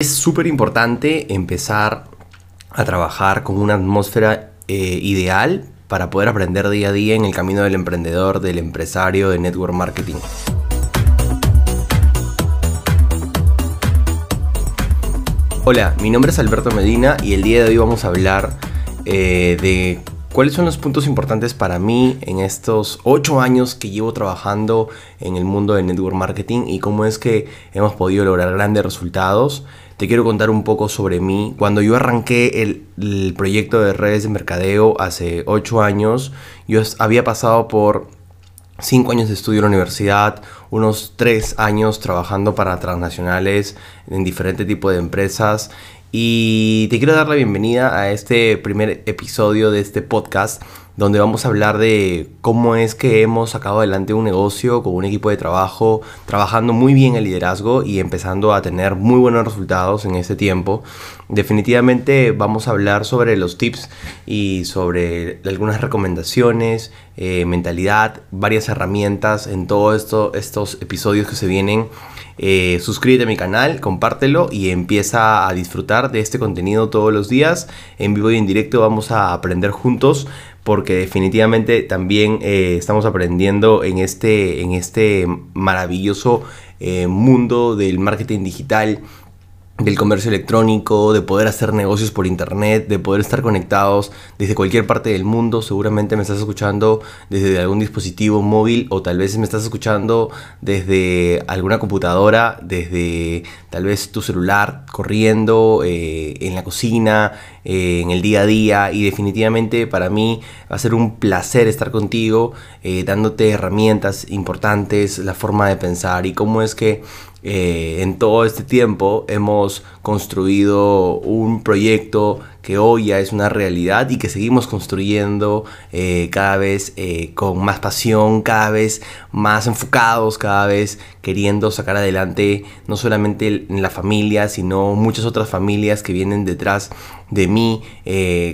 Es súper importante empezar a trabajar con una atmósfera eh, ideal para poder aprender día a día en el camino del emprendedor, del empresario, de network marketing. Hola, mi nombre es Alberto Medina y el día de hoy vamos a hablar eh, de cuáles son los puntos importantes para mí en estos 8 años que llevo trabajando en el mundo del network marketing y cómo es que hemos podido lograr grandes resultados. Te quiero contar un poco sobre mí. Cuando yo arranqué el, el proyecto de redes de mercadeo hace 8 años, yo había pasado por 5 años de estudio en la universidad, unos 3 años trabajando para transnacionales en diferentes tipos de empresas y te quiero dar la bienvenida a este primer episodio de este podcast donde vamos a hablar de cómo es que hemos sacado adelante un negocio con un equipo de trabajo, trabajando muy bien el liderazgo y empezando a tener muy buenos resultados en este tiempo. Definitivamente vamos a hablar sobre los tips y sobre algunas recomendaciones, eh, mentalidad, varias herramientas en todos esto, estos episodios que se vienen. Eh, suscríbete a mi canal, compártelo y empieza a disfrutar de este contenido todos los días. En vivo y en directo vamos a aprender juntos porque definitivamente también eh, estamos aprendiendo en este, en este maravilloso eh, mundo del marketing digital del comercio electrónico, de poder hacer negocios por internet, de poder estar conectados desde cualquier parte del mundo. Seguramente me estás escuchando desde algún dispositivo móvil o tal vez me estás escuchando desde alguna computadora, desde tal vez tu celular, corriendo eh, en la cocina, eh, en el día a día. Y definitivamente para mí va a ser un placer estar contigo, eh, dándote herramientas importantes, la forma de pensar y cómo es que eh, en todo este tiempo hemos construido un proyecto que hoy ya es una realidad y que seguimos construyendo eh, cada vez eh, con más pasión, cada vez más enfocados, cada vez queriendo sacar adelante no solamente en la familia, sino muchas otras familias que vienen detrás de mí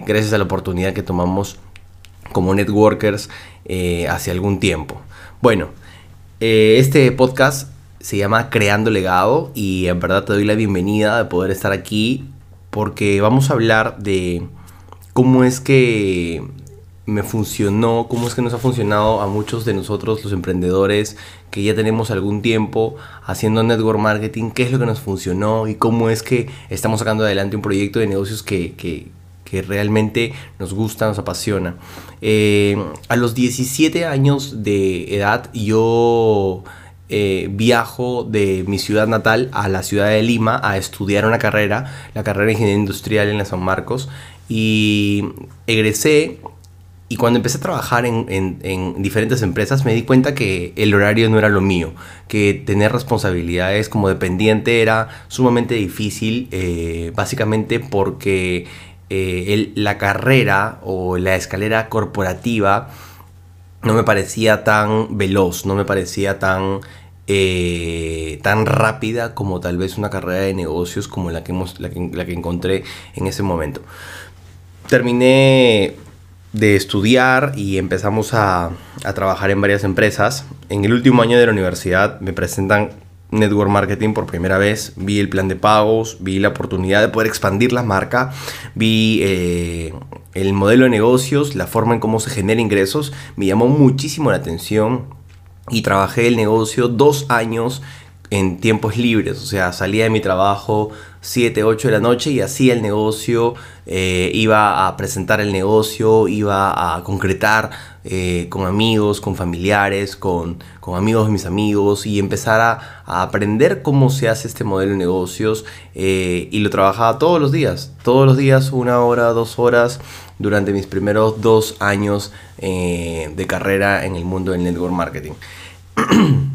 gracias a la oportunidad que tomamos como networkers hace algún tiempo. Bueno, este podcast se llama Creando Legado y en verdad te doy la bienvenida de poder estar aquí porque vamos a hablar de cómo es que me funcionó, cómo es que nos ha funcionado a muchos de nosotros los emprendedores que ya tenemos algún tiempo haciendo network marketing, qué es lo que nos funcionó y cómo es que estamos sacando adelante un proyecto de negocios que, que, que realmente nos gusta, nos apasiona. Eh, a los 17 años de edad yo eh, viajo de mi ciudad natal a la ciudad de Lima a estudiar una carrera, la carrera de Ingeniería Industrial en la San Marcos, y egresé y cuando empecé a trabajar en, diferentes empresas me di cuenta que el horario no era lo mío, que tener responsabilidades como dependiente era sumamente difícil, eh, básicamente porque eh, la carrera o la escalera corporativa no me parecía tan veloz, no me parecía tan, eh, tan rápida como tal vez una carrera de negocios como la que, la que, encontré en ese momento. Terminé de estudiar y empezamos a, a, trabajar en varias empresas. En el último año de la universidad me presentan Network Marketing por primera vez, vi el plan de pagos, vi la oportunidad de poder expandir la marca, vi eh, el modelo de negocios, la forma en cómo se genera ingresos, me llamó muchísimo la atención y trabajé el negocio dos años en tiempos libres, o sea, salía de mi trabajo 7, 8 de la noche y hacía el negocio, eh, iba a presentar el negocio, iba a concretar eh, con amigos, con familiares, con, con, amigos de mis amigos y empezar a, aprender cómo se hace este modelo de negocios eh, y lo trabajaba todos los días, todos los días, una hora, dos horas durante mis primeros dos años de carrera en el mundo del network marketing.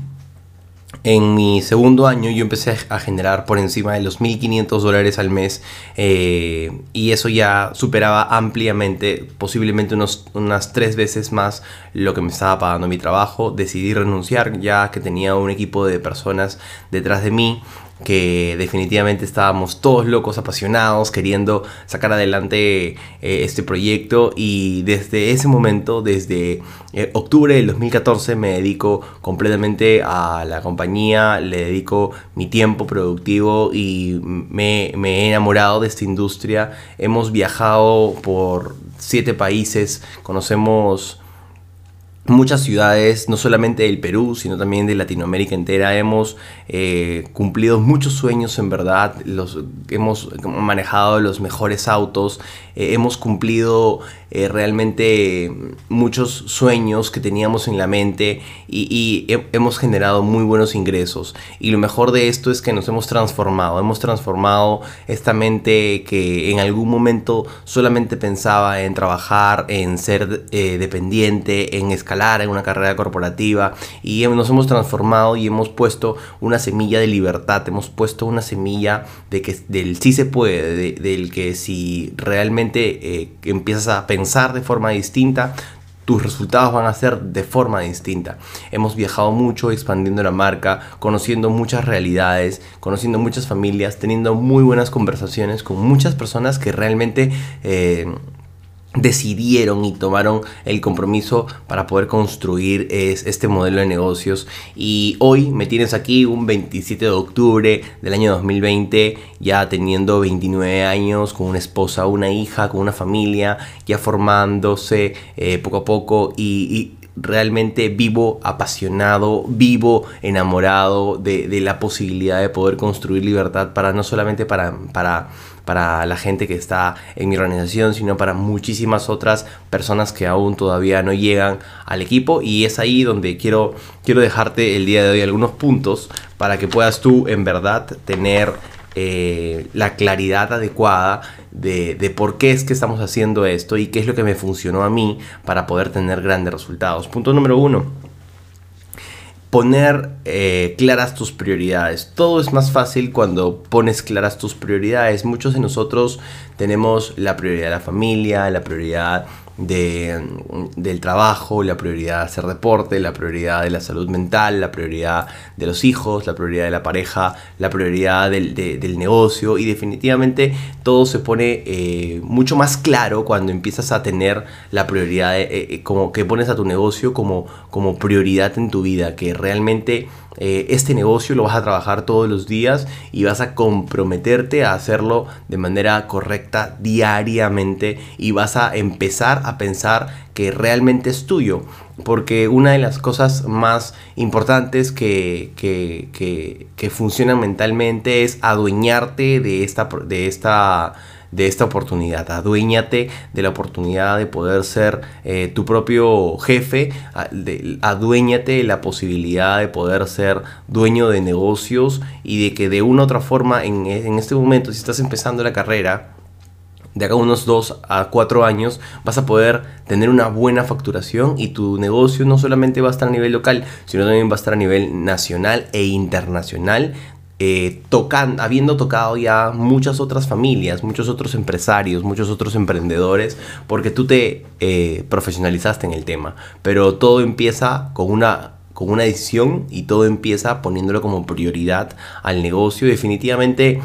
En mi segundo año yo empecé a generar por encima de los 1.500 dólares al mes eh, y eso ya superaba ampliamente, posiblemente unos, unas tres veces más lo que me estaba pagando mi trabajo. Decidí renunciar ya que tenía un equipo de personas detrás de mí que definitivamente estábamos todos locos, apasionados, queriendo sacar adelante eh, este proyecto y desde ese momento, desde eh, octubre del 2014 me dedico completamente a la compañía, le dedico mi tiempo productivo y me, me he enamorado de esta industria. Hemos viajado por siete países, conocemos muchas ciudades, no solamente del Perú, sino también de Latinoamérica entera. Hemos eh, cumplido muchos sueños en verdad, los, hemos manejado los mejores autos, eh, hemos cumplido eh, realmente muchos sueños que teníamos en la mente y, hemos generado muy buenos ingresos. Y lo mejor de esto es que nos hemos transformado, hemos transformado esta mente que en algún momento solamente pensaba en trabajar, en ser dependiente, en escalar en una carrera corporativa y nos hemos transformado y hemos puesto una semilla de libertad, hemos puesto una semilla de que del sí se puede, del que si realmente eh, empiezas a pensar de forma distinta, tus resultados van a ser de forma distinta. Hemos viajado mucho expandiendo la marca, conociendo muchas realidades, conociendo muchas familias, teniendo muy buenas conversaciones con muchas personas que realmente... Eh, decidieron y tomaron el compromiso para poder construir este modelo de negocios. Y hoy me tienes aquí un 27 de octubre del año 2020 ya teniendo 29 años con una esposa una hija con una familia ya formándose eh, poco a poco y, realmente vivo apasionado, vivo enamorado de, de, la posibilidad de poder construir libertad para no solamente para, para para la gente que está en mi organización, sino para muchísimas otras personas que aún todavía no llegan al equipo. Y es ahí donde quiero, quiero dejarte el día de hoy algunos puntos para que puedas tú en verdad tener eh, la claridad adecuada de, de, por qué es que estamos haciendo esto y qué es lo que me funcionó a mí para poder tener grandes resultados. Punto número uno poner eh, claras tus prioridades. Todo es más fácil cuando pones claras tus prioridades. Muchos de nosotros tenemos la prioridad de la familia, la prioridad de, del trabajo, la prioridad de hacer deporte, la prioridad de la salud mental, la prioridad de los hijos, la prioridad de la pareja, la prioridad del, del negocio. Y definitivamente todo se pone eh, mucho más claro cuando empiezas a tener la prioridad, eh, eh, como que pones a tu negocio como, como prioridad en tu vida, que realmente eh, este negocio lo vas a trabajar todos los días y vas a comprometerte a hacerlo de manera correcta diariamente y vas a empezar a pensar que realmente es tuyo. Porque una de las cosas más importantes que, que, que funcionan mentalmente es adueñarte de esta, de esta de esta oportunidad. Aduéñate de la oportunidad de poder ser eh, tu propio jefe. Aduéñate de la posibilidad de poder ser dueño de negocios y de que de una u otra forma en, en este momento, si estás empezando la carrera, de acá unos 2 a 4 años vas a poder tener una buena facturación y tu negocio no solamente va a estar a nivel local, sino también va a estar a nivel nacional e internacional eh, habiendo tocado ya muchas otras familias, muchos otros empresarios, muchos otros emprendedores, porque tú te eh, profesionalizaste en el tema. Pero todo empieza con una, con una decisión y todo empieza poniéndolo como prioridad al negocio. Definitivamente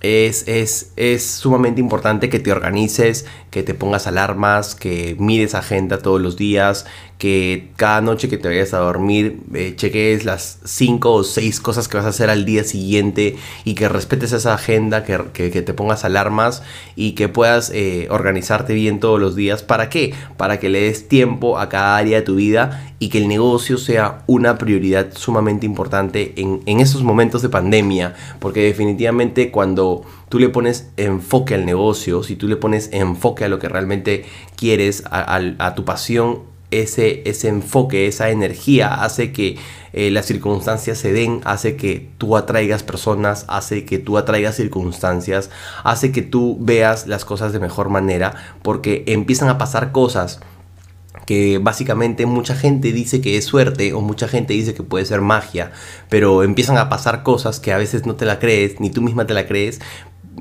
es, es, es, sumamente importante que te organices, que te pongas alarmas, que mires agenda todos los días, que cada noche que te vayas a dormir eh, cheques las 5 o 6 cosas que vas a hacer al día siguiente y que respetes esa agenda, que, te pongas alarmas y que puedas eh, organizarte bien todos los días. ¿Para qué? Para que le des tiempo a cada área de tu vida y que el negocio sea una prioridad sumamente importante en, en estos momentos de pandemia. Porque definitivamente cuando tú le pones enfoque al negocio, si tú le pones enfoque a lo que realmente quieres, a tu pasión, ese, ese enfoque, esa energía hace que eh, las circunstancias se den, hace que tú atraigas personas, hace que tú atraigas circunstancias, hace que tú veas las cosas de mejor manera, porque empiezan a pasar cosas que básicamente mucha gente dice que es suerte o mucha gente dice que puede ser magia, pero empiezan a pasar cosas que a veces no te la crees, ni tú misma te la crees,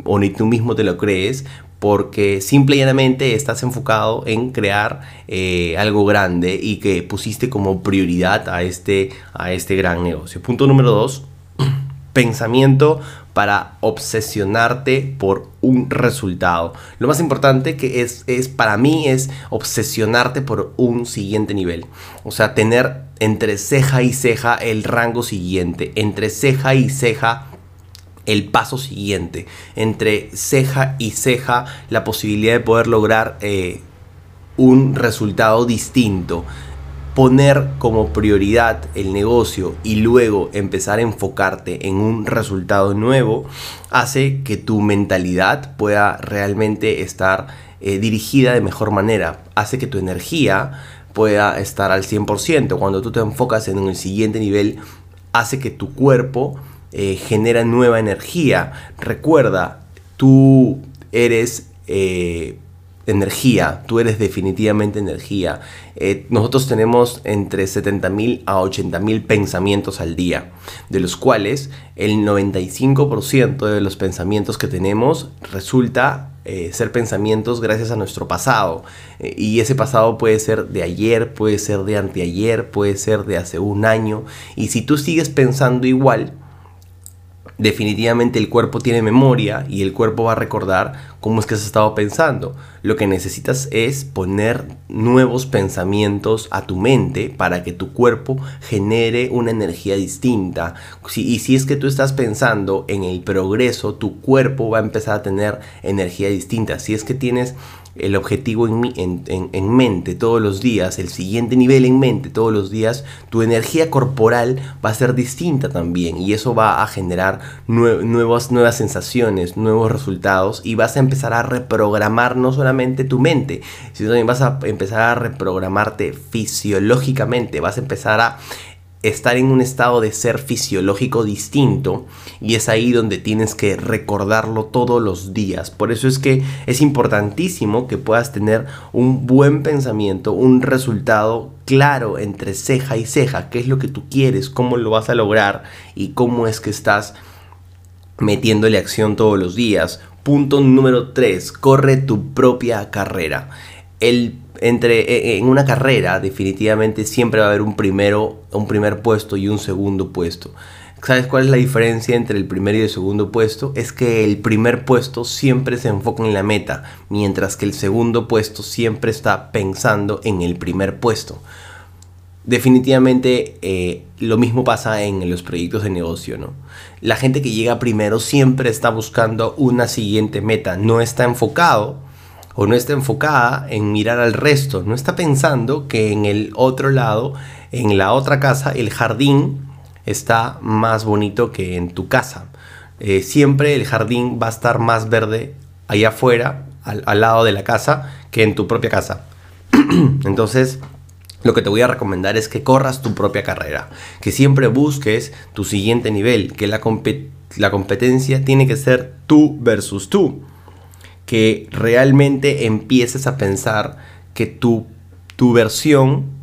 o ni tú mismo te lo crees porque simple y llanamente estás enfocado en crear eh, algo grande y que pusiste como prioridad a este, a este gran negocio. Punto número dos, pensamiento para obsesionarte por un resultado. Lo más importante que es, es para mí es obsesionarte por un siguiente nivel. O sea, tener entre ceja y ceja el rango siguiente, entre ceja y ceja el paso siguiente, entre ceja y ceja la posibilidad de poder lograr eh, un resultado distinto. Poner como prioridad el negocio y luego empezar a enfocarte en un resultado nuevo hace que tu mentalidad pueda realmente estar eh, dirigida de mejor manera, hace que tu energía pueda estar al 100%. Cuando tú te enfocas en el siguiente nivel, hace que tu cuerpo eh, genera nueva energía. Recuerda, tú eres eh, energía, tú eres definitivamente energía. Eh, nosotros tenemos entre 70.000 a 80.000 pensamientos al día, de los cuales el 95% de los pensamientos que tenemos resulta ser pensamientos gracias a nuestro pasado. Y ese pasado puede ser de ayer, puede ser de anteayer, puede ser de hace un año. Y si tú sigues pensando igual, definitivamente el cuerpo tiene memoria y el cuerpo va a recordar cómo es que has estado pensando. Lo que necesitas es poner nuevos pensamientos a tu mente para que tu cuerpo genere una energía distinta. y si es que tú estás pensando en el progreso, tu cuerpo va a empezar a tener energía distinta. Si es que tienes el objetivo en, en, mente todos los días, el siguiente nivel en mente todos los días, tu energía corporal va a ser distinta también y eso va a generar nuevas, nuevas sensaciones, nuevos resultados y vas a empezar a reprogramar no solamente tu mente, sino también vas a empezar a reprogramarte fisiológicamente, vas a empezar a estar en un estado de ser fisiológico distinto y es ahí donde tienes que recordarlo todos los días. Por eso es que es importantísimo que puedas tener un buen pensamiento, un resultado claro entre ceja y ceja, qué es lo que tú quieres, cómo lo vas a lograr y cómo es que estás metiéndole acción todos los días. Punto número 3, corre tu propia carrera. El entre, e, e, en una carrera definitivamente siempre va a haber un, primero, un primer puesto y un segundo puesto. ¿Sabes cuál es la diferencia entre el primer y el segundo puesto? Es que el primer puesto siempre se enfoca en la meta, mientras que el segundo puesto siempre está pensando en el primer puesto. Definitivamente eh, lo mismo pasa en los proyectos de negocio, ¿no? La gente que llega primero siempre está buscando una siguiente meta, no está enfocado o no está enfocada en mirar al resto, no está pensando que en el otro lado, en la otra casa, el jardín está más bonito que en tu casa. Eh, siempre el jardín va a estar más verde allá afuera, al, al lado de la casa, que en tu propia casa. Entonces, lo que te voy a recomendar es que corras tu propia carrera, que siempre busques tu siguiente nivel, que la, la competencia tiene que ser tú versus tú que realmente empieces a pensar que tu, tu versión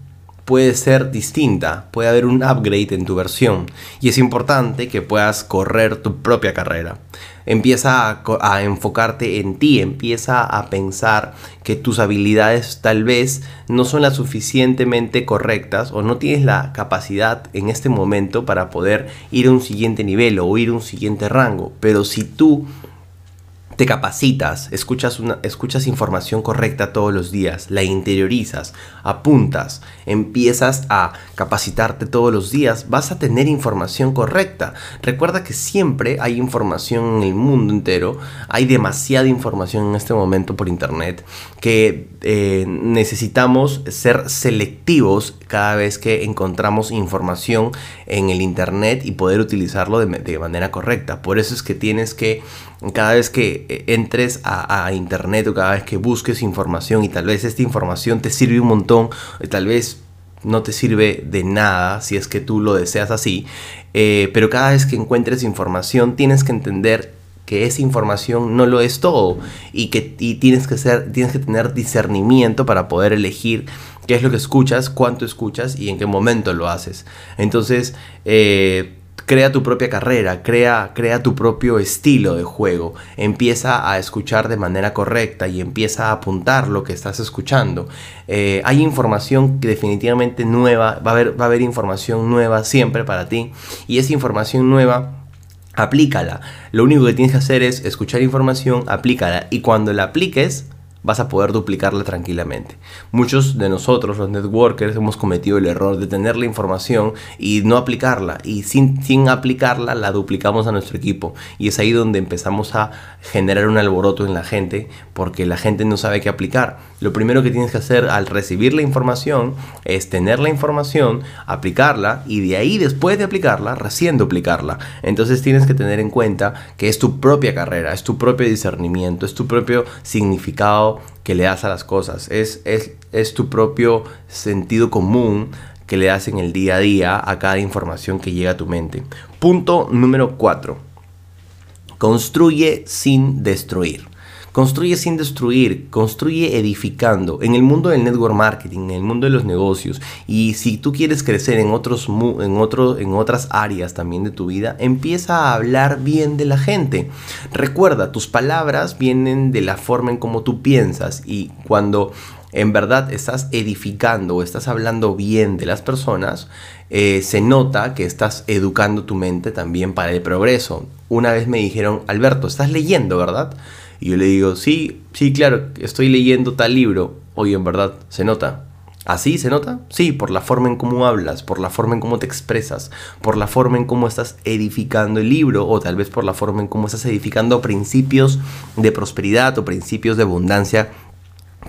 puede ser distinta, puede haber un upgrade en tu versión y es importante que puedas correr tu propia carrera. Empieza a, a, enfocarte en ti, empieza a pensar que tus habilidades tal vez no son las suficientemente correctas o no tienes la capacidad en este momento para poder ir a un siguiente nivel o ir a un siguiente rango, pero si tú te capacitas, escuchas, una, escuchas información correcta todos los días, la interiorizas, apuntas, empiezas a capacitarte todos los días, vas a tener información correcta. Recuerda que siempre hay información en el mundo entero, hay demasiada información en este momento por internet que eh, necesitamos ser selectivos cada vez que encontramos información en el internet y poder utilizarlo de, manera correcta. Por eso es que tienes que cada vez que eh, entres a, internet o cada vez que busques información y tal vez esta información te sirve un montón, tal vez no te sirve de nada si es que tú lo deseas así, eh, pero cada vez que encuentres información tienes que entender que esa información no lo es todo y que tienes, que ser, tienes que tener discernimiento para poder elegir qué es lo que escuchas, cuánto escuchas y en qué momento lo haces. Entonces, eh, crea tu propia carrera, crea, crea tu propio estilo de juego, empieza a escuchar de manera correcta y empieza a apuntar lo que estás escuchando. Eh, hay información que definitivamente nueva, va a, haber, va a haber información nueva siempre para ti y esa información nueva aplícala. Lo único que tienes que hacer es escuchar información, aplícala. Y cuando la apliques, vas a poder duplicarla tranquilamente. Muchos de nosotros, los networkers, hemos cometido el error de tener la información y no aplicarla. Y sin, sin aplicarla, la duplicamos a nuestro equipo. Y es ahí donde empezamos a generar un alboroto en la gente porque la gente no sabe qué aplicar. Lo primero que tienes que hacer al recibir la información es tener la información, aplicarla y de ahí después de aplicarla, recién duplicarla. Entonces tienes que tener en cuenta que es tu propia carrera, es tu propio discernimiento, es tu propio significado que le das a las cosas, es, es, es tu propio sentido común que le das en el día a día a cada información que llega a tu mente. Punto número 4. Construye sin destruir. Construye sin destruir, construye edificando. En el mundo del network marketing, en el mundo de los negocios, y si tú quieres crecer en, otros, en, otro, en otras áreas también de tu vida, empieza a hablar bien de la gente. Recuerda, tus palabras vienen de la forma en cómo tú piensas y cuando en verdad estás edificando o estás hablando bien de las personas, eh, se nota que estás educando tu mente también para el progreso. Una vez me dijeron, Alberto, estás leyendo, ¿verdad? Y yo le digo, sí, sí, claro, estoy leyendo tal libro. Oye, en verdad, ¿se nota? ¿Así se nota? Sí, por la forma en cómo hablas, por la forma en cómo te expresas, por la forma en cómo estás edificando el libro o tal vez por la forma en cómo estás edificando principios de prosperidad o principios de abundancia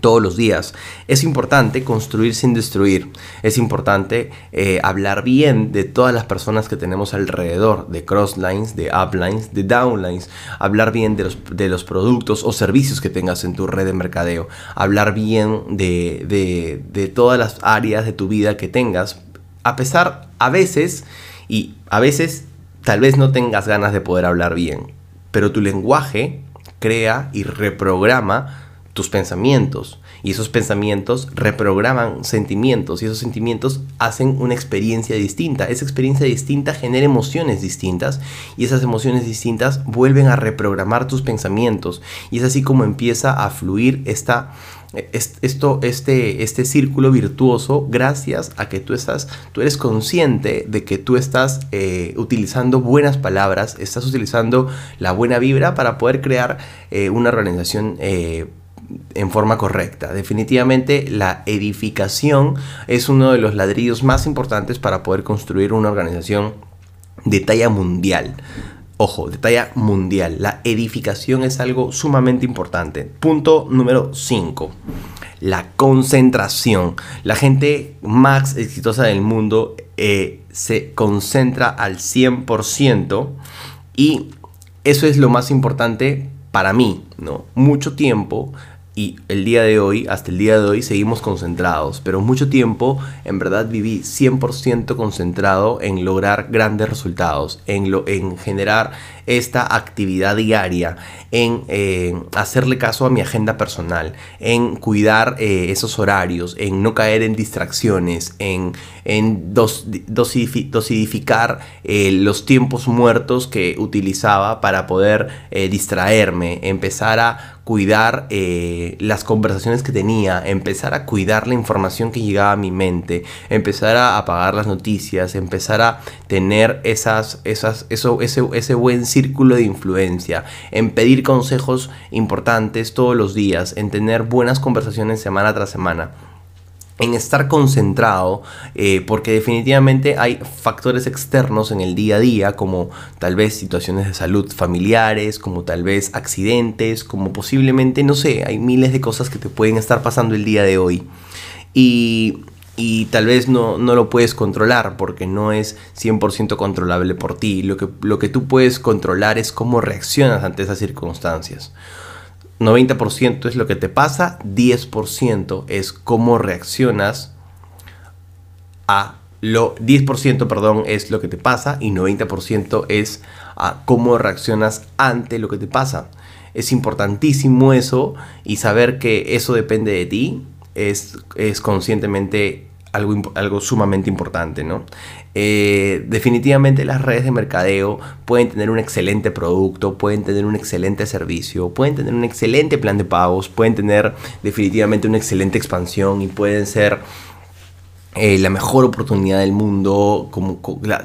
todos los días. Es importante construir sin destruir. Es importante eh, hablar bien de todas las personas que tenemos alrededor, de crosslines, de uplines, de downlines. Hablar bien de los, de los productos o servicios que tengas en tu red de mercadeo. Hablar bien de, de, de todas las áreas de tu vida que tengas. A pesar, a veces, y a veces tal vez no tengas ganas de poder hablar bien, pero tu lenguaje crea y reprograma tus pensamientos. Y esos pensamientos reprograman sentimientos y esos sentimientos hacen una experiencia distinta. Esa experiencia distinta genera emociones distintas y esas emociones distintas vuelven a reprogramar tus pensamientos. Y es así como empieza a fluir esta, esto, este, este círculo virtuoso gracias a que tú, estás, tú eres consciente de que tú estás eh, utilizando buenas palabras, estás utilizando la buena vibra para poder crear eh, una organización. Eh, en forma correcta. Definitivamente la edificación es uno de los ladrillos más importantes para poder construir una organización de talla mundial. Ojo, de talla mundial. La edificación es algo sumamente importante. Punto número 5. La concentración. La gente más exitosa del mundo eh, se concentra al 100% y eso es lo más importante para mí, ¿no? Mucho tiempo y el día de hoy, hasta el día de hoy, seguimos concentrados, pero mucho tiempo en verdad viví 100% concentrado en lograr grandes resultados, en, lo, en generar esta actividad diaria, en eh, hacerle caso a mi agenda personal, en cuidar eh, esos horarios, en no caer en distracciones, en, en dosificar eh, los tiempos muertos que utilizaba para poder distraerme, empezar a cuidar las conversaciones que tenía, empezar a cuidar la información que llegaba a mi mente, empezar a apagar las noticias, empezar a tener esas, esas, eso, ese, ese buen círculo de influencia, en pedir consejos importantes todos los días, en tener buenas conversaciones semana tras semana en estar concentrado, eh, porque definitivamente hay factores externos en el día a día, como tal vez situaciones de salud familiares, como tal vez accidentes, como posiblemente, no sé, hay miles de cosas que te pueden estar pasando el día de hoy. Y y tal vez no, no, lo puedes controlar porque no es 100% controlable por ti. Lo que, lo que tú puedes controlar es cómo reaccionas ante esas circunstancias. 90% es lo que te pasa, 10% es cómo reaccionas a lo 10%, perdón, es lo que te pasa y 90% es a cómo reaccionas ante lo que te pasa. Es importantísimo eso y saber que eso depende de ti es, es conscientemente algo, algo sumamente importante, ¿no? Eh, definitivamente las redes de mercadeo pueden tener un excelente producto, pueden tener un excelente servicio, pueden tener un excelente plan de pagos, pueden tener definitivamente una excelente expansión y pueden ser eh, la mejor oportunidad del mundo,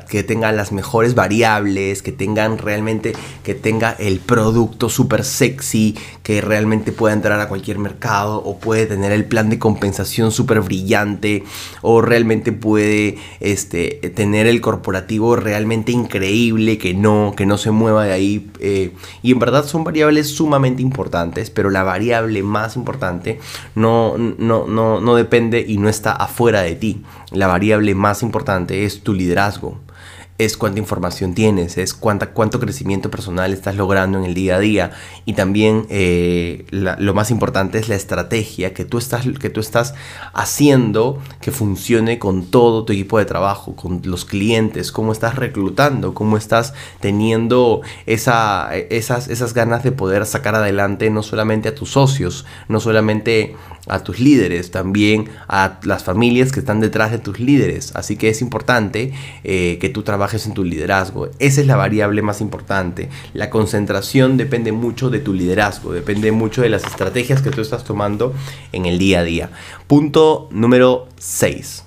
que tenga las mejores variables, que tengan realmente, que tenga el producto súper sexy, que realmente pueda entrar a cualquier mercado, o puede tener el plan de compensación súper brillante, o realmente puede este, tener el corporativo realmente increíble, que no, que no se mueva de ahí. Eh, y en verdad son variables sumamente importantes, pero la variable más importante no, no, no, no depende y no está afuera de ti la variable más importante es tu liderazgo. Es cuánta información tienes, es cuánta, cuánto crecimiento personal estás logrando en el día a día. Y también eh, lo más importante es la estrategia que tú, estás, que tú estás haciendo que funcione con todo tu equipo de trabajo, con los clientes, cómo estás reclutando, cómo estás teniendo esa, esas, esas ganas de poder sacar adelante no solamente a tus socios, no solamente a tus líderes, también a las familias que están detrás de tus líderes. Así que es importante eh, que tú trabajes en tu liderazgo. Esa es la variable más importante. La concentración depende mucho de tu liderazgo, depende mucho de las estrategias que tú estás tomando en el día a día. Punto número 6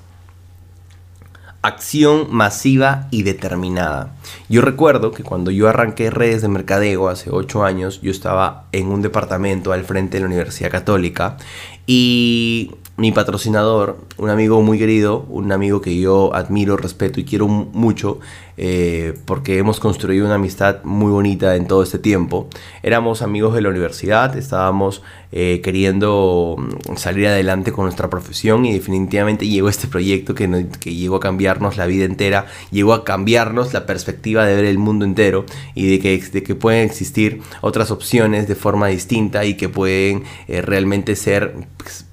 acción masiva y determinada. Yo recuerdo que cuando yo arranqué redes de mercadeo hace 8 años, yo estaba en un departamento al frente de la Universidad Católica y mi patrocinador, un amigo muy querido, un amigo que yo admiro, respeto y quiero mucho, eh, porque hemos construido una amistad muy bonita en todo este tiempo. Éramos amigos de la universidad, estábamos eh, queriendo mm, salir adelante con nuestra profesión y definitivamente llegó este proyecto que, que llegó a cambiarnos la vida entera, llegó a cambiarnos la perspectiva de ver el mundo entero y de que, de que pueden existir otras opciones de forma distinta y que pueden eh, realmente ser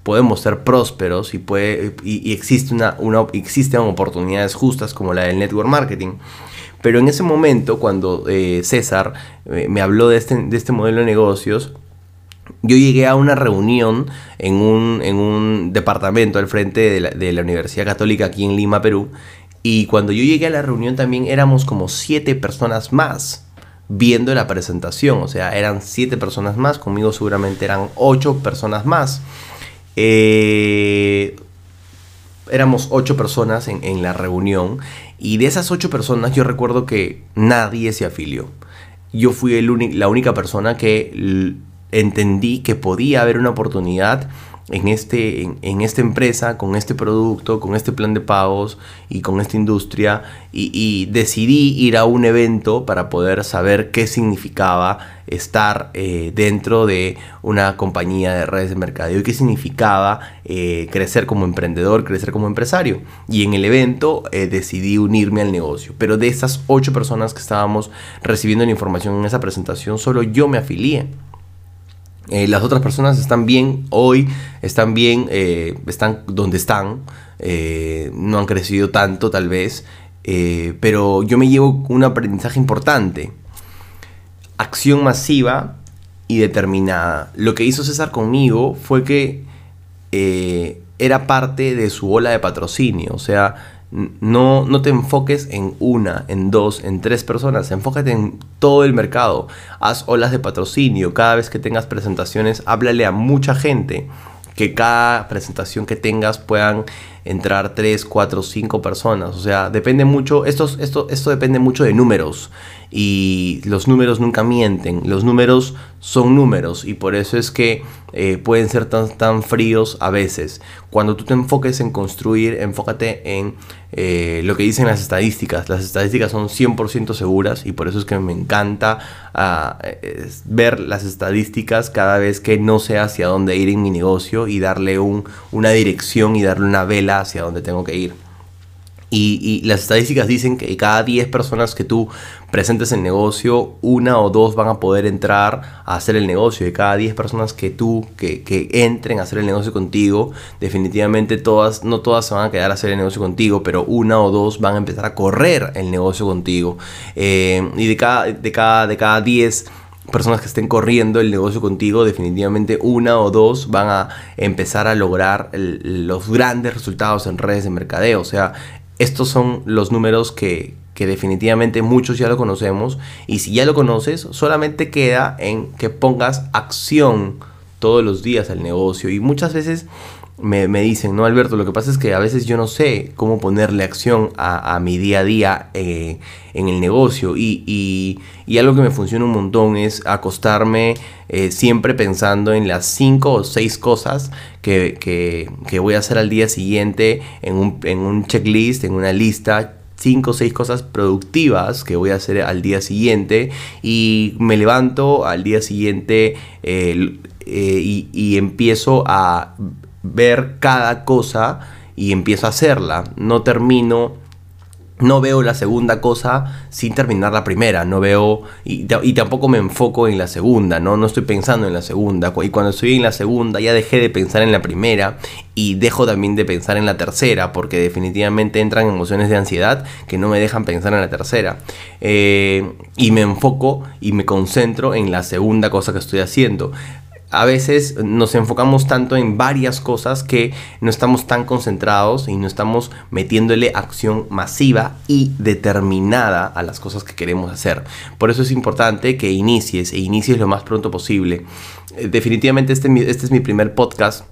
podemos ser prósperos y, puede, y, existe una, una, existen oportunidades justas como la del network marketing. Pero en ese momento, cuando eh, César eh, me habló de este, de este modelo de negocios, yo llegué a una reunión en un, en un departamento al frente de la, de la, Universidad Católica aquí en Lima, Perú. Y cuando yo llegué a la reunión también éramos como siete personas más viendo la presentación. O sea, eran siete personas más, conmigo seguramente eran ocho personas más. Eh, éramos ocho personas en, la reunión y de esas ocho personas yo recuerdo que nadie se afilió. Yo fui el la única persona que entendí que podía haber una oportunidad en, este, en, esta empresa, con este producto, con este plan de pagos y con esta industria y, decidí ir a un evento para poder saber qué significaba estar eh, dentro de una compañía de redes de mercadeo y qué significaba eh, crecer como emprendedor, crecer como empresario. Y en el evento eh, decidí unirme al negocio. Pero de esas ocho personas que estábamos recibiendo la información en esa presentación, solo yo me afilié. Eh, las otras personas están bien hoy, están bien, eh, están donde están, eh, no han crecido tanto tal vez, pero yo me llevo un aprendizaje importante. Acción masiva y determinada. Lo que hizo César conmigo fue que era parte de su ola de patrocinio, o sea, no, no te enfoques en una, en dos, en tres personas, enfócate en todo el mercado. Haz olas de patrocinio, cada vez que tengas presentaciones, háblale a mucha gente que cada presentación que tengas puedan entrar 3, 4, 5 personas. O sea, depende mucho, esto, esto, esto depende mucho de números. Y los números nunca mienten. Los números son números. Y por eso es que eh, pueden ser tan, tan fríos a veces. Cuando tú te enfoques en construir, enfócate en eh, lo que dicen las estadísticas. Las estadísticas son 100% seguras. Y por eso es que me encanta ah, ver las estadísticas cada vez que no sé hacia dónde ir en mi negocio. Y darle un, una dirección y darle una vela hacia donde tengo que ir. Y, las estadísticas dicen que cada 10 personas que tú presentes el negocio, una o dos van a poder entrar a hacer el negocio. Y cada 10 personas que tú, que, entren a hacer el negocio contigo, definitivamente todas, no todas se van a quedar a hacer el negocio contigo, pero una o dos van a empezar a correr el negocio contigo. Eh, y de cada, de cada, de cada 10 personas que estén corriendo el negocio contigo, definitivamente una o dos van a empezar a lograr los grandes resultados en redes de mercadeo. O sea, estos son los números que, que definitivamente muchos ya lo conocemos. Y si ya lo conoces, solamente queda en que pongas acción todos los días al negocio. Y muchas veces me, dicen, no Alberto, lo que pasa es que a veces yo no sé cómo ponerle acción a, mi día a día eh, en el negocio y, algo que me funciona un montón es acostarme eh, siempre pensando en las cinco o seis cosas que, voy a hacer al día siguiente en un, en un checklist, en una lista cinco o seis cosas productivas que voy a hacer al día siguiente. Y me levanto al día siguiente eh, y, empiezo a ver cada cosa y empiezo a hacerla. No termino, no veo la segunda cosa sin terminar la primera. No veo y, tampoco me enfoco en la segunda, ¿no? No estoy pensando en la segunda. Y cuando estoy en la segunda ya dejé de pensar en la primera y dejo también de pensar en la tercera porque definitivamente entran emociones de ansiedad que no me dejan pensar en la tercera. Eh, y me enfoco y me concentro en la segunda cosa que estoy haciendo a veces nos enfocamos tanto en varias cosas que no estamos tan concentrados y no estamos metiéndole acción masiva y determinada a las cosas que queremos hacer. Por eso es importante que inicies e inicies lo más pronto posible. Eh, definitivamente este, este es mi primer podcast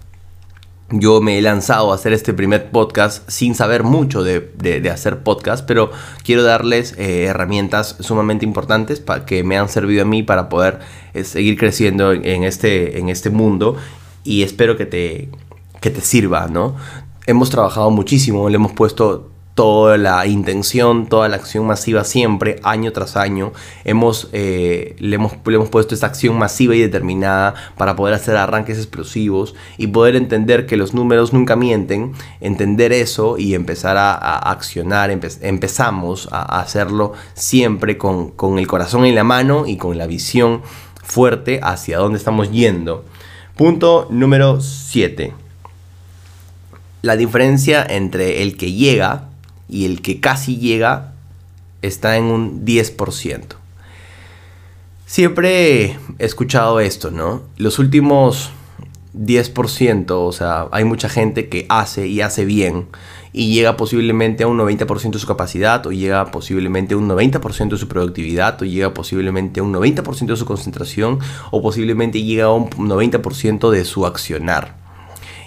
yo me he lanzado a hacer este primer podcast sin saber mucho de, hacer podcast, pero quiero darles eh, herramientas sumamente importantes para que me han servido a mí para poder eh, seguir creciendo en, este, en este mundo y espero que te, que te sirva, ¿no? Hemos trabajado muchísimo, le hemos puesto toda la intención, toda la acción masiva siempre, año tras año. Hemos, eh, le, hemos, le hemos puesto esta acción masiva y determinada para poder hacer arranques explosivos y poder entender que los números nunca mienten, entender eso y empezar a, accionar. empezamos a hacerlo siempre con, con el corazón en la mano y con la visión fuerte hacia dónde estamos yendo. Punto número 7. La diferencia entre el que llega y el que casi llega está en un 10%. Siempre he escuchado esto, ¿no? Los últimos 10%, o sea, hay mucha gente que hace y hace bien y llega posiblemente a un 90% de su capacidad o llega posiblemente a un 90% de su productividad o llega posiblemente a un 90% de su concentración o posiblemente llega a un 90% de su accionar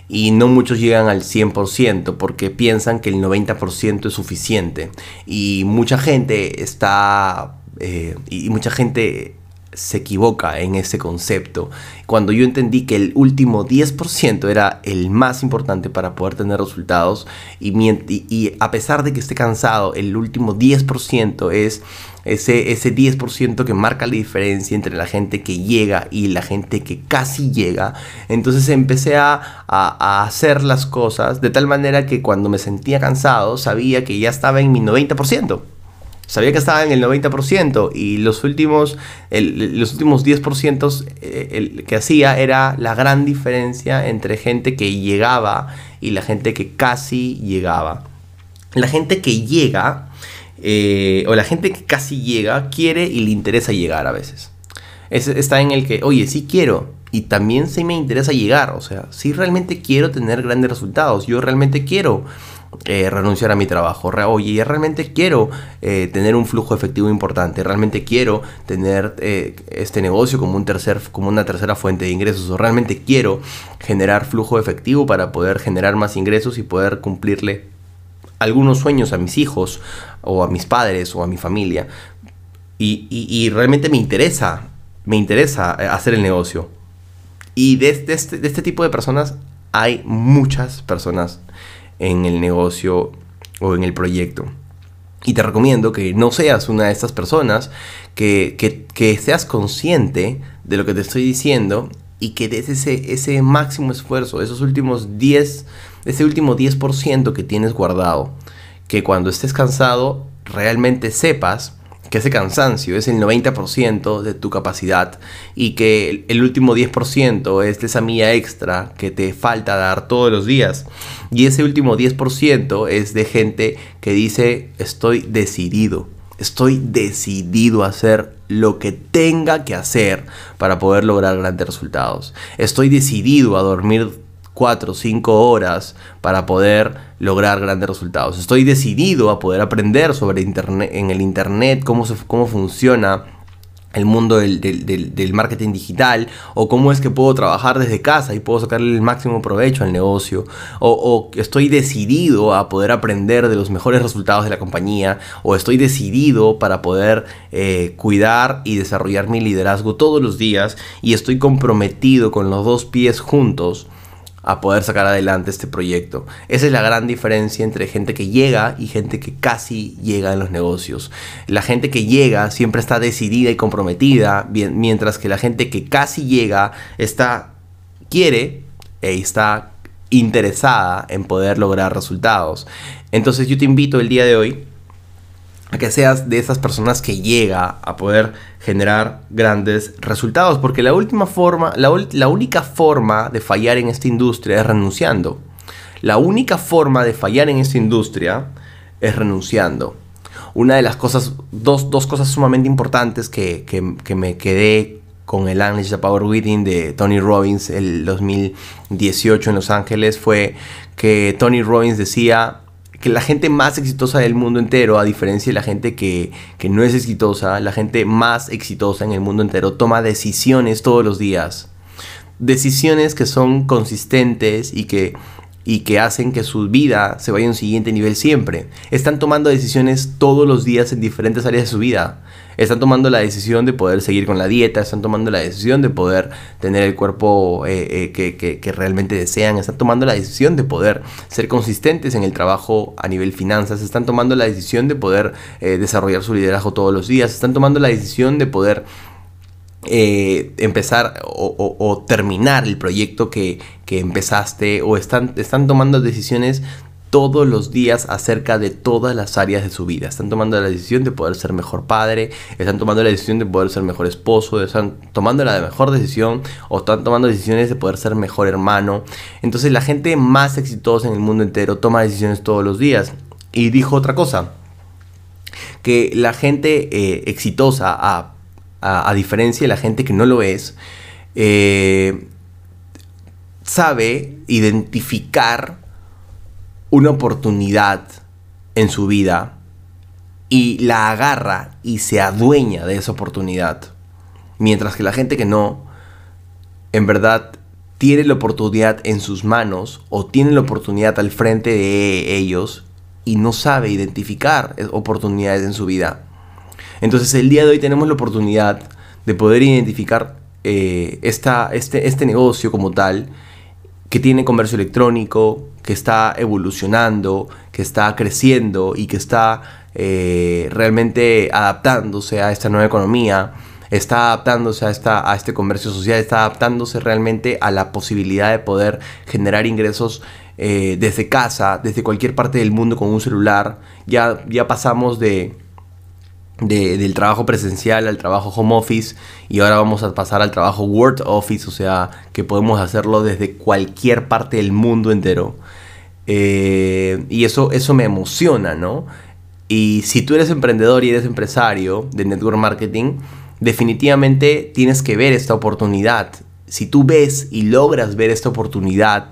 y no muchos llegan al 100% porque piensan que el 90% es suficiente. Y mucha gente está eh, y mucha gente se equivoca en ese concepto. Cuando yo entendí que el último 10% era el más importante para poder tener resultados y, y, a pesar de que esté cansado, el último 10% es ese, ese 10% que marca la diferencia entre la gente que llega y la gente que casi llega. Entonces empecé a, a, hacer las cosas de tal manera que cuando me sentía cansado sabía que ya estaba en mi 90%. Sabía que estaba en el 90% y los últimos, los últimos 10% eh, que hacía era la gran diferencia entre gente que llegaba y la gente que casi llegaba. La gente que llega eh, o la gente que casi llega quiere y le interesa llegar a veces. está en el que, oye, sí quiero y también sí me interesa llegar, o sea, sí realmente quiero tener grandes resultados, yo realmente quiero eh, renunciar a mi trabajo, oye, realmente quiero eh, tener un flujo efectivo importante, realmente quiero tener este negocio como, un tercer, como una tercera fuente de ingresos, o realmente quiero generar flujo efectivo para poder generar más ingresos y poder cumplirle algunos sueños a mis hijos o a mis padres o a mi familia. Y, realmente me interesa, me interesa eh, hacer el negocio. Y este, de este, tipo de personas hay muchas personas en el negocio o en el proyecto. Y te recomiendo que no seas una de estas personas, que, que, seas consciente de lo que te estoy diciendo y que des ese, ese máximo esfuerzo, esos últimos 10, ese último 10% que tienes guardado. Que cuando estés cansado, realmente sepas que ese cansancio es el 90% de tu capacidad y que el último 10% es esa milla extra que te falta dar todos los días. Y ese último 10% es de gente que dice estoy decidido, estoy decidido a hacer lo que tenga que hacer para poder lograr grandes resultados. Estoy decidido a dormir 4 o 5 horas para poder lograr grandes resultados. Estoy decidido a poder aprender sobre internet, en el internet cómo, cómo funciona el mundo del, marketing digital o cómo es que puedo trabajar desde casa y puedo sacarle el máximo provecho al negocio o, estoy decidido a poder aprender de los mejores resultados de la compañía o estoy decidido para poder eh, cuidar y desarrollar mi liderazgo todos los días y estoy comprometido con los dos pies juntos a poder sacar adelante este proyecto. Esa es la gran diferencia entre gente que llega y gente que casi llega en los negocios. La gente que llega siempre está decidida y comprometida, mientras que la gente que casi llega está quiere e está interesada en poder lograr resultados. Entonces yo te invito el día de hoy a que seas de esas personas que llega a poder generar grandes resultados. Porque la última forma, la, la, única forma de fallar en esta industria es renunciando. La única forma de fallar en esta industria es renunciando. Una de las cosas, dos, dos cosas sumamente importantes que, que, que me quedé con el Unleash the Power Within de Tony Robbins el 2018 en Los Ángeles fue que Tony Robbins decía que la gente más exitosa del mundo entero, a diferencia de la gente que, no es exitosa, la gente más exitosa en el mundo entero toma decisiones todos los días. Decisiones que son consistentes y que y que hacen que su vida se vaya a un siguiente nivel siempre. Están tomando decisiones todos los días en diferentes áreas de su vida. Están tomando la decisión de poder seguir con la dieta, están tomando la decisión de poder tener el cuerpo eh, eh, que, realmente desean, están tomando la decisión de poder ser consistentes en el trabajo a nivel finanzas, están tomando la decisión de poder eh, desarrollar su liderazgo todos los días, están tomando la decisión de poder empezar o, terminar el proyecto que, que empezaste o están, están tomando decisiones todos los días acerca de todas las áreas de su vida. Están tomando la decisión de poder ser mejor padre, están tomando la decisión de poder ser mejor esposo, están tomando la mejor decisión o están tomando decisiones de poder ser mejor hermano. Entonces la gente más exitosa en el mundo entero toma decisiones todos los días. Y dijo otra cosa, que la gente eh, exitosa, a, diferencia de la gente que no lo es, eh, sabe identificar una oportunidad en su vida y la agarra y se adueña de esa oportunidad. Mientras que la gente que no, en verdad, tiene la oportunidad en sus manos o tiene la oportunidad al frente de ellos y no sabe identificar oportunidades en su vida. Entonces el día de hoy tenemos la oportunidad de poder identificar eh, esta, este, este negocio como tal que tiene comercio electrónico, que está evolucionando, que está creciendo y que está eh, realmente adaptándose a esta nueva economía, está adaptándose a, esta, a este comercio social, está adaptándose realmente a la posibilidad de poder generar ingresos eh, desde casa, desde cualquier parte del mundo con un celular. Ya, ya pasamos de, del trabajo presencial al trabajo home office y ahora vamos a pasar al trabajo Word Office, o sea, que podemos hacerlo desde cualquier parte del mundo entero. Eh, y eso, eso me emociona, ¿no? Y si tú eres emprendedor y eres empresario de network marketing, definitivamente tienes que ver esta oportunidad. Si tú ves y logras ver esta oportunidad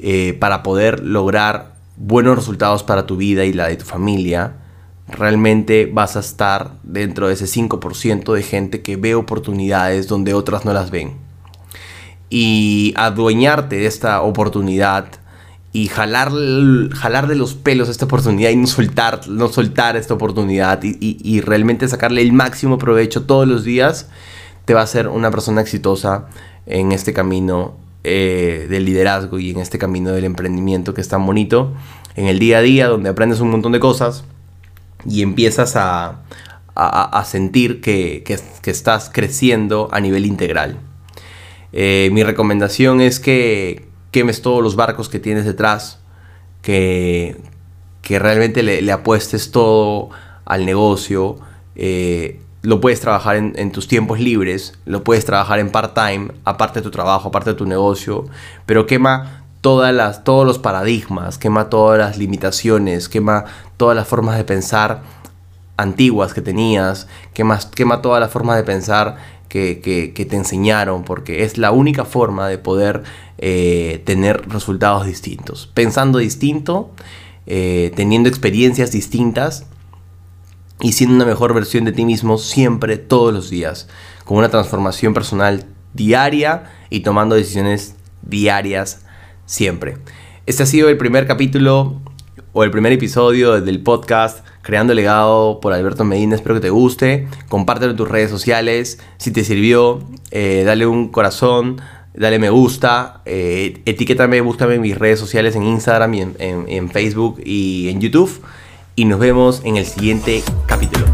eh, para poder lograr buenos resultados para tu vida y la de tu familia, realmente vas a estar dentro de ese 5% de gente que ve oportunidades donde otras no las ven. Y adueñarte de esta oportunidad y jalar, jalar de los pelos esta oportunidad y no soltar, no soltar esta oportunidad y, realmente sacarle el máximo provecho todos los días, te va a hacer una persona exitosa en este camino eh, del liderazgo y en este camino del emprendimiento que es tan bonito, en el día a día donde aprendes un montón de cosas y empiezas a, sentir que, estás creciendo a nivel integral. Eh, mi recomendación es que quemes todos los barcos que tienes detrás, que, que realmente le, apuestes todo al negocio. Eh, lo puedes trabajar en, tus tiempos libres, lo puedes trabajar en part-time, aparte de tu trabajo, aparte de tu negocio, pero quema todas las, todos los paradigmas, quema todas las limitaciones, quema todas las formas de pensar antiguas que tenías, quema, quema todas las formas de pensar que, te enseñaron, porque es la única forma de poder eh, tener resultados distintos. Pensando distinto, eh, teniendo experiencias distintas y siendo una mejor versión de ti mismo siempre, todos los días, con una transformación personal diaria y tomando decisiones diarias siempre. Este ha sido el primer capítulo o el primer episodio del podcast Creando Legado por Alberto Medina. Espero que te guste. Compártelo en tus redes sociales. Si te sirvió, eh, dale un corazón, dale me gusta, eh, etiquétame, búscame en mis redes sociales en Instagram y en Facebook y en YouTube. Y nos vemos en el siguiente capítulo.